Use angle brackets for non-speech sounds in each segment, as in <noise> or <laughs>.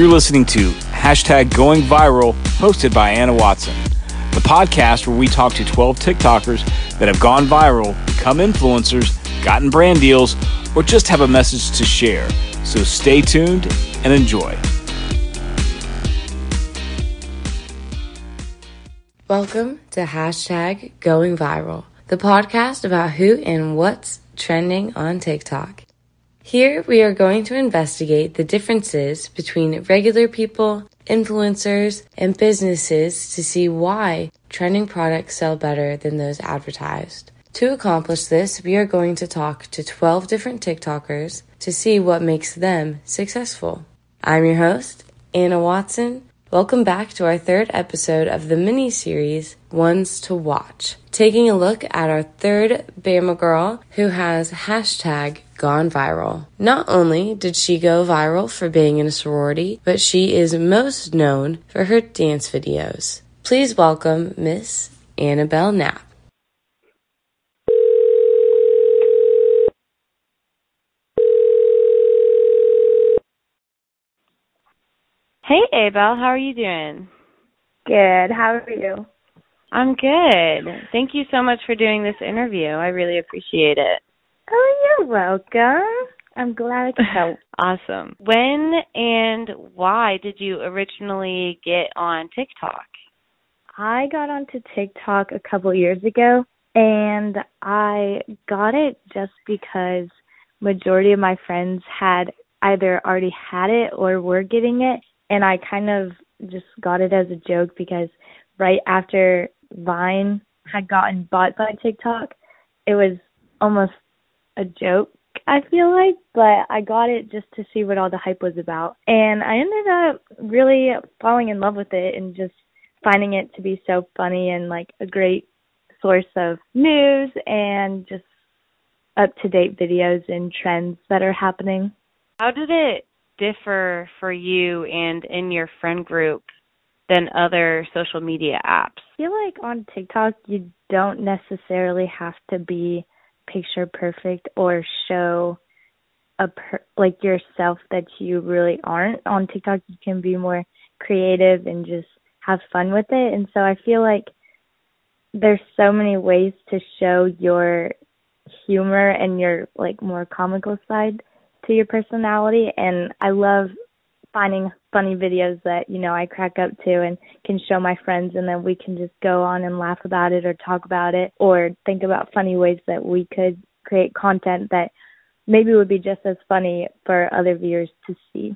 You're listening to hashtag Going Viral, hosted by Anna Watson, the podcast where we talk to 12 TikTokers that have gone viral, become influencers, gotten brand deals, or just have a message to share. So stay tuned and enjoy. Welcome to hashtag Going Viral, the podcast about who and what's trending on TikTok. Here we are going to investigate the differences between regular people, influencers, and businesses to see why trending products sell better than those advertised. To accomplish this, we are going to talk to 12 different TikTokers to see what makes them successful. I'm your host, Anna Watson. Welcome back to our third episode of the mini series, Ones to Watch, taking a look at our third Bama girl who has hashtag gone viral. Not only did she go viral for being in a sorority, but she is most known for her dance videos. Please welcome Miss Annabelle Knapp. Hey, Abel, how are you doing? Good. How are you? I'm good. Thank you so much for doing this interview. I really appreciate it. Oh, you're welcome. I'm glad I could <laughs> help. awesome. When and why did you originally get on TikTok? I got onto TikTok a couple years ago and I got it just because majority of my friends had either already had it or were getting it and I kind of just got it as a joke because right after Vine had gotten bought by TikTok, it was almost a joke, I feel like, but I got it just to see what all the hype was about. And I ended up really falling in love with it and just finding it to be so funny and like a great source of news and just up to date videos and trends that are happening. How did it differ for you and in your friend group than other social media apps? I feel like on TikTok you don't necessarily have to be picture perfect or show a per- like yourself that you really aren't. On TikTok you can be more creative and just have fun with it. And so I feel like there's so many ways to show your humor and your like more comical side to your personality and I love finding funny videos that you know I crack up to and can show my friends and then we can just go on and laugh about it or talk about it or think about funny ways that we could create content that maybe would be just as funny for other viewers to see.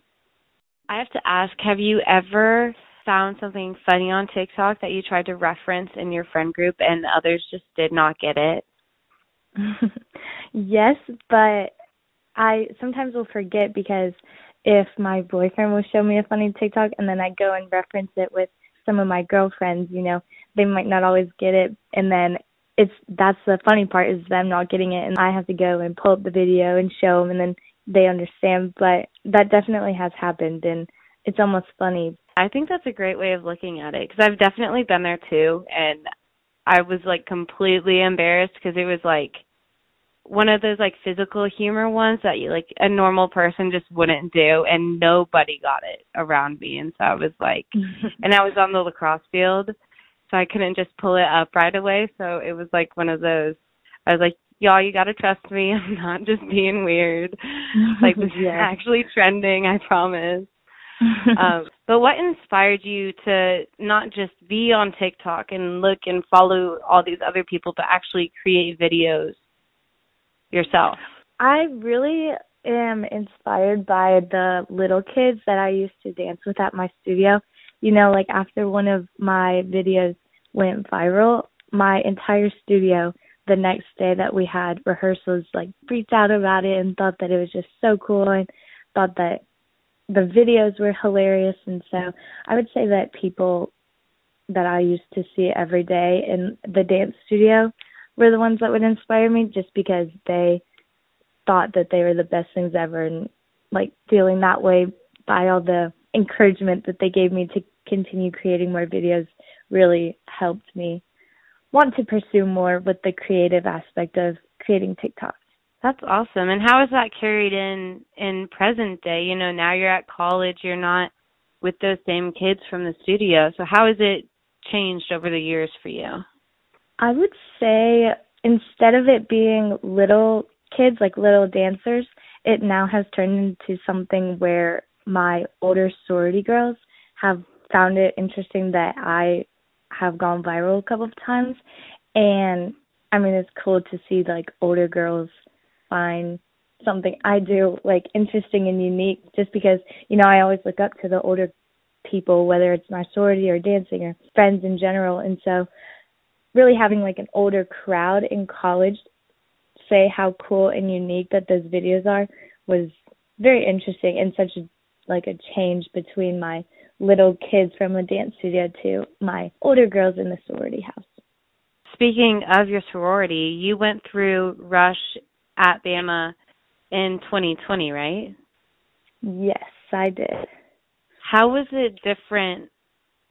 I have to ask, have you ever found something funny on TikTok that you tried to reference in your friend group and others just did not get it? <laughs> yes, but I sometimes will forget because if my boyfriend will show me a funny TikTok and then I go and reference it with some of my girlfriends, you know, they might not always get it and then it's that's the funny part is them not getting it and I have to go and pull up the video and show them and then they understand, but that definitely has happened and it's almost funny. I think that's a great way of looking at it because I've definitely been there too and I was like completely embarrassed because it was like one of those like physical humor ones that you like a normal person just wouldn't do and nobody got it around me. And so I was like <laughs> and I was on the lacrosse field so I couldn't just pull it up right away. So it was like one of those I was like y'all you got to trust me. <laughs> I'm not just being weird. <laughs> Like this is actually trending I promise. Um but what inspired you to not just be on TikTok and look and follow all these other people but actually create videos yourself? I really am inspired by the little kids that I used to dance with at my studio. You know, like after one of my videos went viral, my entire studio the next day that we had rehearsals like freaked out about it and thought that it was just so cool and thought that the videos were hilarious and so I would say that people that I used to see every day in the dance studio were the ones that would inspire me just because they thought that they were the best things ever and like feeling that way by all the encouragement that they gave me to continue creating more videos really helped me want to pursue more with the creative aspect of creating TikToks. That's awesome. And how is that carried in in present day? You know, now you're at college, you're not with those same kids from the studio. So how has it changed over the years for you? I would say instead of it being little kids, like little dancers, it now has turned into something where my older sorority girls have found it interesting that I have gone viral a couple of times and I mean it's cool to see like older girls find something I do like interesting and unique just because, you know, I always look up to the older people, whether it's my sorority or dancing or friends in general. And so really having like an older crowd in college say how cool and unique that those videos are was very interesting and such a like a change between my little kids from the dance studio to my older girls in the sorority house. Speaking of your sorority, you went through Rush at Bama in 2020, right? Yes, I did. How was it different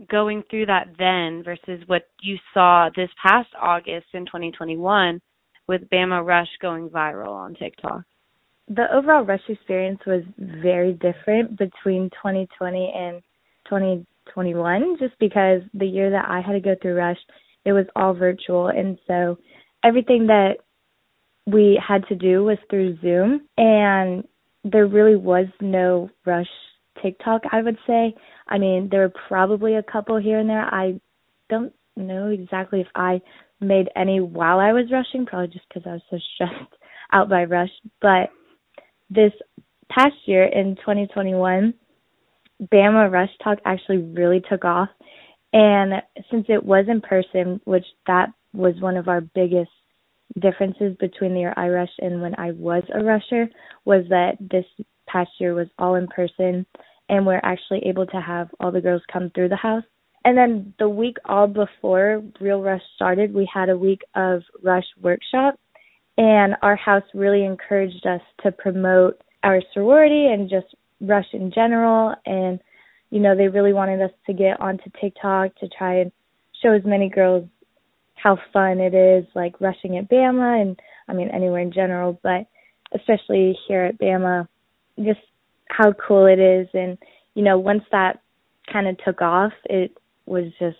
going through that then versus what you saw this past August in 2021 with Bama Rush going viral on TikTok? The overall Rush experience was very different between 2020 and 2021 just because the year that I had to go through Rush, it was all virtual. And so everything that we had to do was through Zoom. And there really was no Rush TikTok, I would say. I mean, there were probably a couple here and there. I don't know exactly if I made any while I was rushing, probably just because I was so <laughs> stressed out by Rush. But this past year in 2021, Bama Rush Tok actually really took off. And since it was in person, which that was one of our biggest differences between the year I rushed and when I was a rusher, was that this past year was all in person and we're actually able to have all the girls come through the house. And then the week all before Real Rush started, we had a week of Rush workshop and our house really encouraged us to promote our sorority and just Rush in general and you know they really wanted us to get onto TikTok to try and show as many girls how fun it is like rushing at Bama and I mean anywhere in general but especially here at Bama just how cool it is. And you know once that kind of took off it was just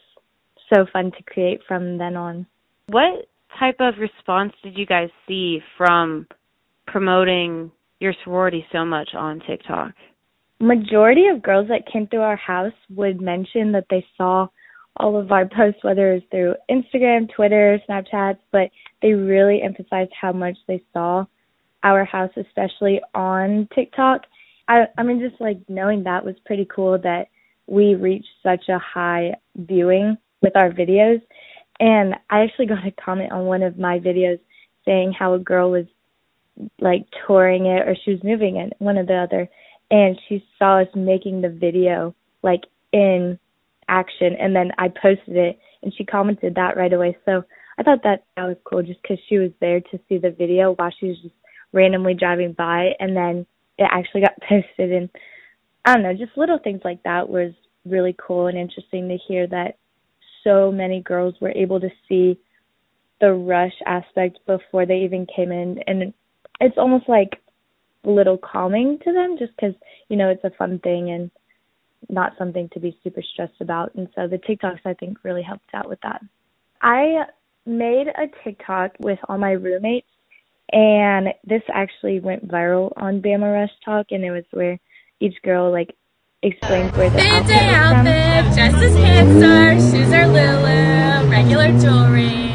so fun to create from then on. What type of response did you guys see from promoting your sorority so much on TikTok? Majority of girls that came through our house would mention that they saw all of our posts whether it's through Instagram, Twitter, snapchat but they really emphasized how much they saw our house especially on TikTok I I mean just like knowing that was pretty cool that we reached such a high viewing with our videos. And I actually got a comment on one of my videos saying how a girl was like touring it or she was moving it, one or the other, and she saw us making the video like in action and then I posted it and she commented that right away. So I thought that that was cool just because she was there to see the video while she was just randomly driving by and then it actually got <laughs> posted. And I don't know, just little things like that was really cool and interesting to hear that so many girls were able to see the rush aspect before they even came in. And it's almost like a little calming to them just cuz you know it's a fun thing and not something to be super stressed about. And so the TikToks I think really helped out with that. I made a TikTok with all my roommates and this actually went viral on Bama Rush Tok, and it was where each girl like explained where their outfit day was from. outfit, dressed as Hanstar, shoes are Lulu, regular jewelry.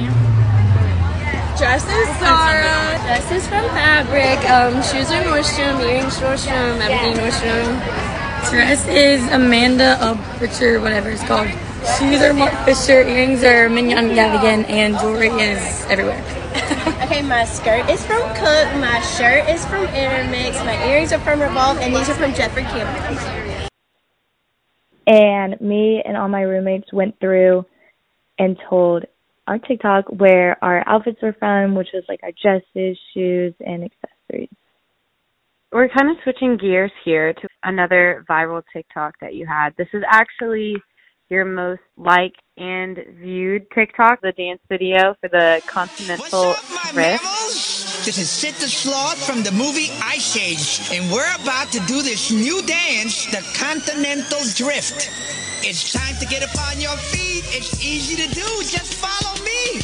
Dress is Zara, dress is from Fabric, um, shoes are Nordstrom, earrings Nordstrom, everything Nordstrom. Dress is Amanda uh, Richard, whatever it's called. Shoes are Marc Fisher, earrings are Mignonne Gavigan, and jewelry is everywhere. <laughs> Okay, my skirt is from Cook, my shirt is from Intermix, my earrings are from Revolve, and these are from Jeffrey Campbell. And me and all my roommates went through and told our TikTok where our outfits were from, which was like our dresses, shoes, and accessories. We're kind of switching gears here to another viral TikTok that you had. This is actually your most liked and viewed TikTok, the dance video for the Continental Drift. This is Sid the Sloth from the movie Ice Age, and we're about to do this new dance, the Continental Drift. It's time to get upon your feet. It's easy to do. Just follow me.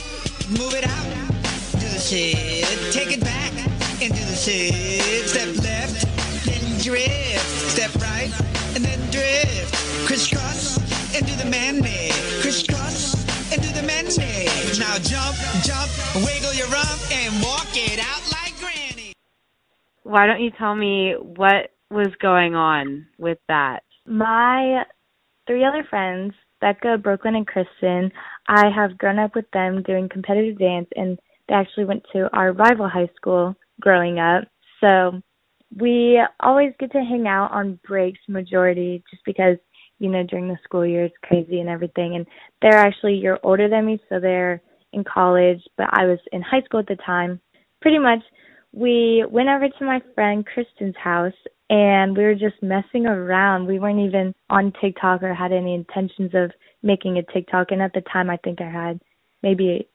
Move it out. Do the Sid. Take it back. And do the Sid. Step left. Then drift. Step right. And then drift. Crisscross. And do the man-made. Crisscross. And do the man-made. Now jump, jump, wiggle your rump, and walk it out like granny. Why don't you tell me what was going on with that? My three other friends, Becca, Brooklyn, and Kristen, I have grown up with them doing competitive dance, and they actually went to our rival high school growing up. So we always get to hang out on breaks majority just because you know during the school year it's crazy and everything. And they're actually year older than me so they're in college but i was in high school at the time. Pretty much we went over to my friend kristen's house and we were just messing around. We weren't even on tiktok or had any intentions of making a tiktok. And at the time i think i had maybe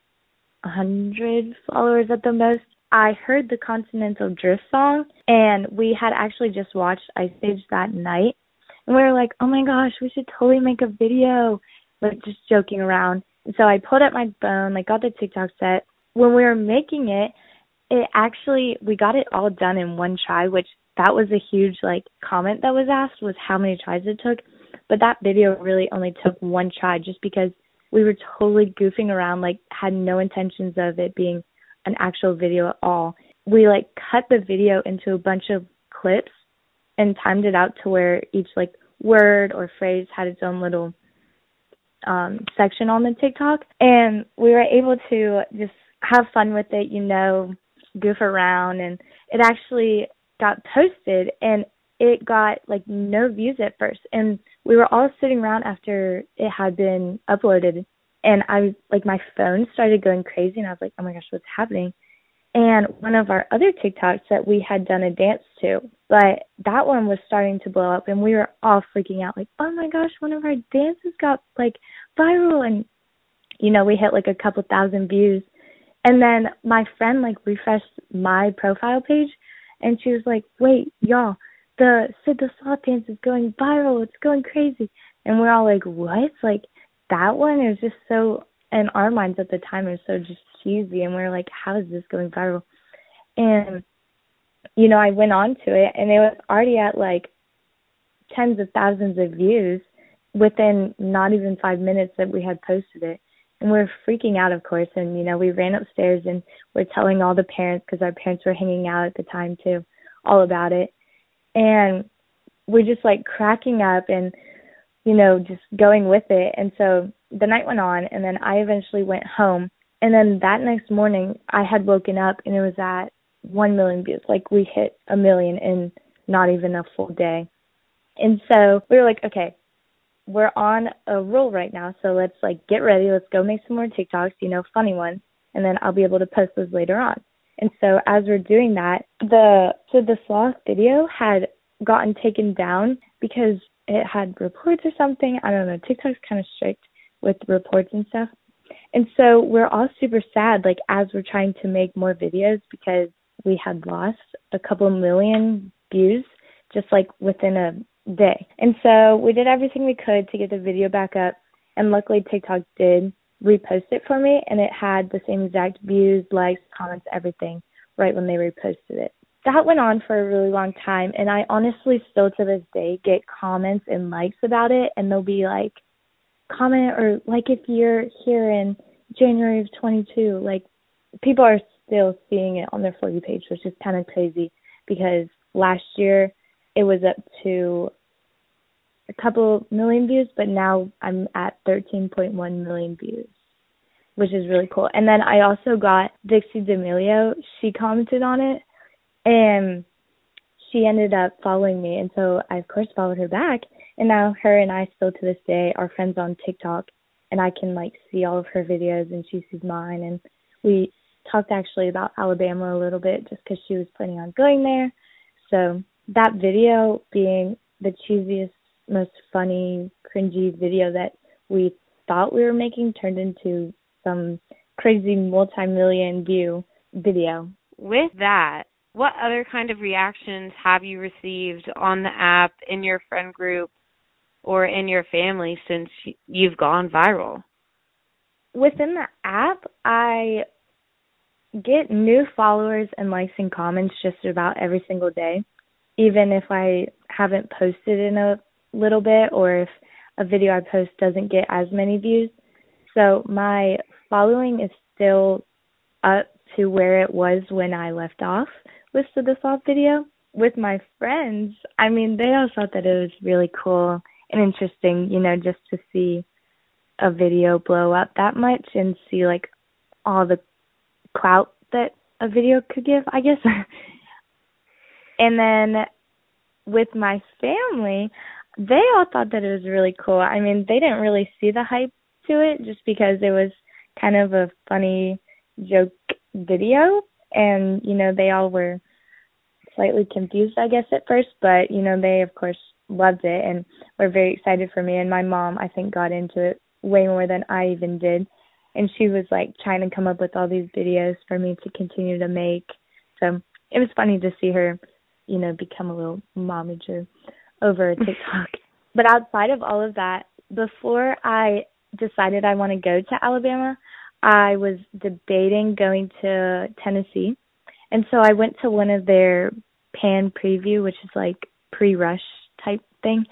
a hundred followers at the most. I heard the Continental Drift song, and we had actually just watched Ice Age that night, and we were like, "Oh my gosh, we should totally make a video," like just joking around. And so I pulled up my phone, like got the TikTok set. When we were making it, it actually we got it all done in one try, which that was a huge like comment that was asked was how many tries it took. But that video really only took one try just because we were totally goofing around, like had no intentions of it being an actual video at all. We like cut the video into a bunch of clips and timed it out to where each like word or phrase had its own little um section on the TikTok. And we were able to just have fun with it, you know, goof around. And it actually got posted and it got like no views at first. And we were all sitting around after it had been uploaded. And I was like my phone started going crazy and I was like, Oh my gosh, what's happening? And one of our other TikToks that we had done a dance to, but that one was starting to blow up and we were all freaking out like, Oh my gosh, one of our dances got like viral and you know, we hit like a couple thousand views. And then my friend like refreshed my profile page and she was like, Wait, y'all, the Sid the Sloth dance is going viral, it's going crazy and we're all like, What? Like that one is just so in our minds at the time it was so just cheesy and we are like how is this going viral and you know i went on to it and it was already at like tens of thousands of views within not even five minutes that we had posted it and we are freaking out of course and you know we ran upstairs and we're telling all the parents because our parents were hanging out at the time too all about it and we're just like cracking up and you know, just going with it. And so the night went on, and then I eventually went home. And then that next morning, I had woken up and it was at 1 million views. Like we hit a million in not even a full day. And so we were like, okay, we're on a roll right now. So let's like get ready. Let's go make some more TikToks, you know, funny ones. And then I'll be able to post those later on. And so as we're doing that, the Sid the Sloth video had gotten taken down because it had reports or something. I don't know. TikTok's kind of strict with reports and stuff. And so we're all super sad, like as we're trying to make more videos because we had lost a couple million views just like within a day. And so we did everything we could to get the video back up. And luckily TikTok did repost it for me and it had the same exact views, likes, comments, everything right when they reposted it that went on for a really long time and I honestly still to this day get comments and likes about it and they'll be like comment or like if you're here in January of 22 like people are still seeing it on their for you page which is kind of crazy because last year it was up to a couple million views but now I'm at 13.1 million views which is really cool. And then I also got Dixie D'Amelio. She commented on it and she ended up following me and so I of course followed her back and now her and I still to this day are friends on TikTok and I can like see all of her videos and she sees mine and we talked actually about Alabama a little bit just cuz she was planning on going there. So that video being the cheesiest most funny cringy video that we thought we were making turned into some crazy multi-million view video with that, what other kind of reactions have you received on the app, in your friend group, or in your family since you've gone viral? Within the app, I get new followers and likes and comments just about every single day, even if I haven't posted in a little bit or if a video I post doesn't get as many views. So my following is still up to where it was when I left off with the soft video. With my friends, I mean, they all thought that it was really cool and interesting, you know, just to see a video blow up that much and see like all the clout that a video could give, I guess. <laughs> and then with my family, they all thought that it was really cool. I mean, they didn't really see the hype to it just because it was kind of a funny joke video and you know they all were slightly confused I guess at first, but you know they of course loved it and were very excited for me and my mom I think got into it way more than I even did and she was like trying to come up with all these videos for me to continue to make. So it was funny to see her, you know, become a little momager over <laughs> TikTok. but outside of all of that, before I decided I want to go to Alabama, I was debating going to Tennessee. And so I went to one of their pan preview, which is like pre rush type thing.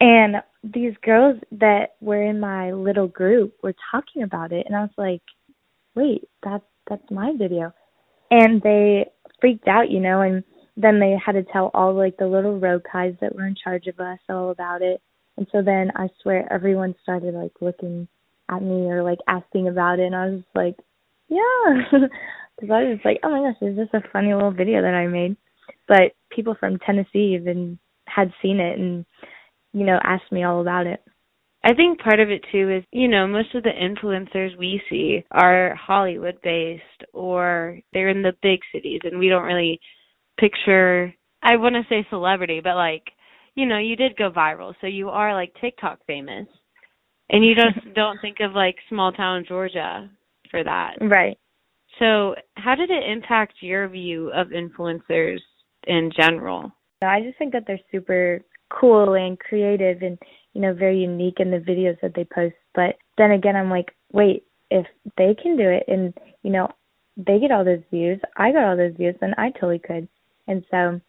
And these girls that were in my little group were talking about it and I was like, Wait, that's that's my video and they freaked out, you know, and then they had to tell all like the little rogue guys that were in charge of us all about it. And so then I swear everyone started like looking at me or like asking about it and I was like, Yeah <laughs> because I was like, Oh my gosh, is this a funny little video that I made? But people from Tennessee even had seen it and you know, asked me all about it. I think part of it too is, you know, most of the influencers we see are Hollywood based or they're in the big cities and we don't really picture I want to say celebrity, but like, you know, you did go viral, so you are like TikTok famous. And you just <laughs> don't think of like small town Georgia for that. Right. So, how did it impact your view of influencers in general? I just think that they're super cool and creative and you know very unique in the videos that they post. But then again i'm like wait if they can do it and you know they get all those views i got all those views then i totally could. And so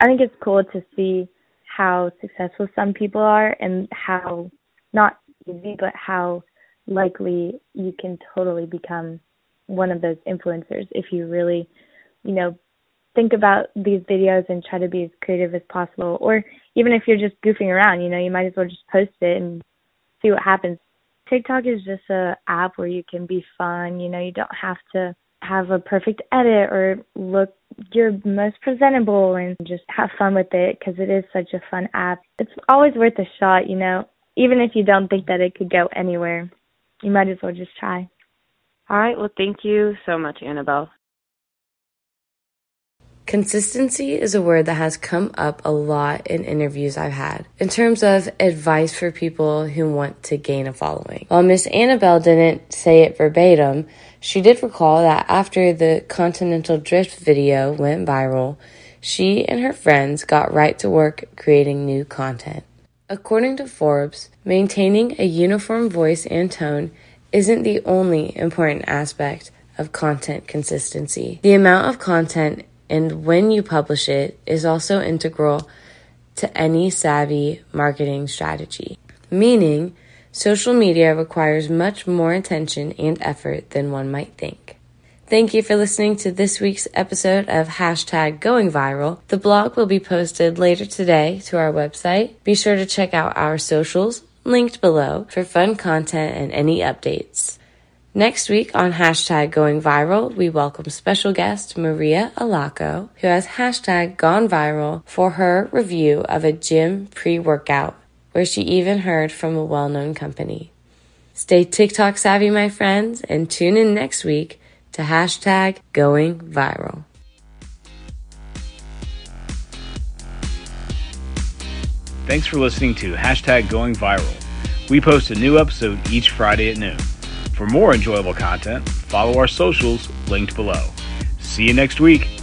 i think it's cool to see how successful some people are and how not easy but how likely you can totally become one of those influencers if you really you know think about these videos and try to be as creative as possible. Or even if you're just goofing around, you know, you might as well just post it and see what happens. TikTok is just a app where you can be fun. You know, you don't have to have a perfect edit or look your most presentable and just have fun with it because it is such a fun app. It's always worth a shot, you know, even if you don't think that it could go anywhere. You might as well just try. All right. Well, thank you so much, Annabelle. Consistency is a word that has come up a lot in interviews I've had in terms of advice for people who want to gain a following. While Miss Annabelle didn't say it verbatim, she did recall that after the Continental Drift video went viral, she and her friends got right to work creating new content. According to Forbes, maintaining a uniform voice and tone isn't the only important aspect of content consistency. The amount of content and when you publish it is also integral to any savvy marketing strategy. Meaning, social media requires much more attention and effort than one might think. Thank you for listening to this week's episode of hashtag going viral. The blog will be posted later today to our website. Be sure to check out our socials linked below for fun content and any updates. Next week on hashtag going viral, we welcome special guest Maria Alaco, who has hashtag gone viral for her review of a gym pre-workout, where she even heard from a well-known company. Stay TikTok savvy, my friends, and tune in next week to hashtag going viral. Thanks for listening to hashtag going viral. We post a new episode each Friday at noon. For more enjoyable content, follow our socials linked below. See you next week.